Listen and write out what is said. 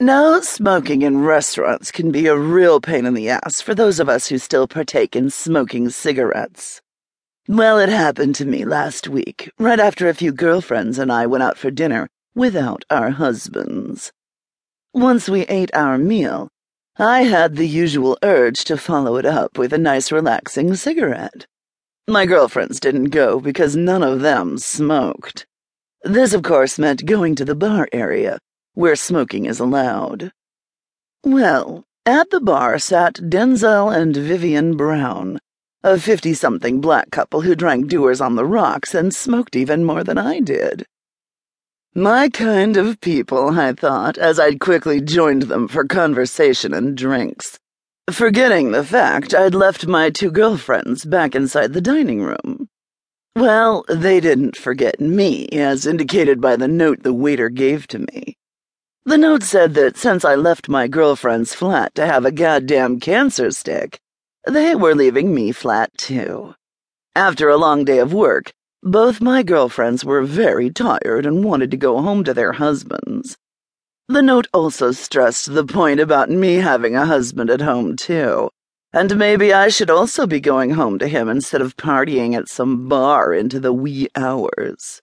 Now, smoking in restaurants can be a real pain in the ass for those of us who still partake in smoking cigarettes. Well, it happened to me last week, right after a few girlfriends and I went out for dinner without our husbands. Once we ate our meal, I had the usual urge to follow it up with a nice relaxing cigarette. My girlfriends didn't go because none of them smoked. This, of course, meant going to the bar area where smoking is allowed. Well, at the bar sat Denzel and Vivian Brown, a fifty something black couple who drank Dewar's on the rocks and smoked even more than I did. My kind of people, I thought, as I'd quickly joined them for conversation and drinks, forgetting the fact I'd left my two girlfriends back inside the dining room. Well, they didn't forget me, as indicated by the note the waiter gave to me. The note said that since I left my girlfriend's flat to have a goddamn cancer stick, they were leaving me flat too. After a long day of work, both my girlfriends were very tired and wanted to go home to their husbands. The note also stressed the point about me having a husband at home too, and maybe I should also be going home to him instead of partying at some bar into the wee hours.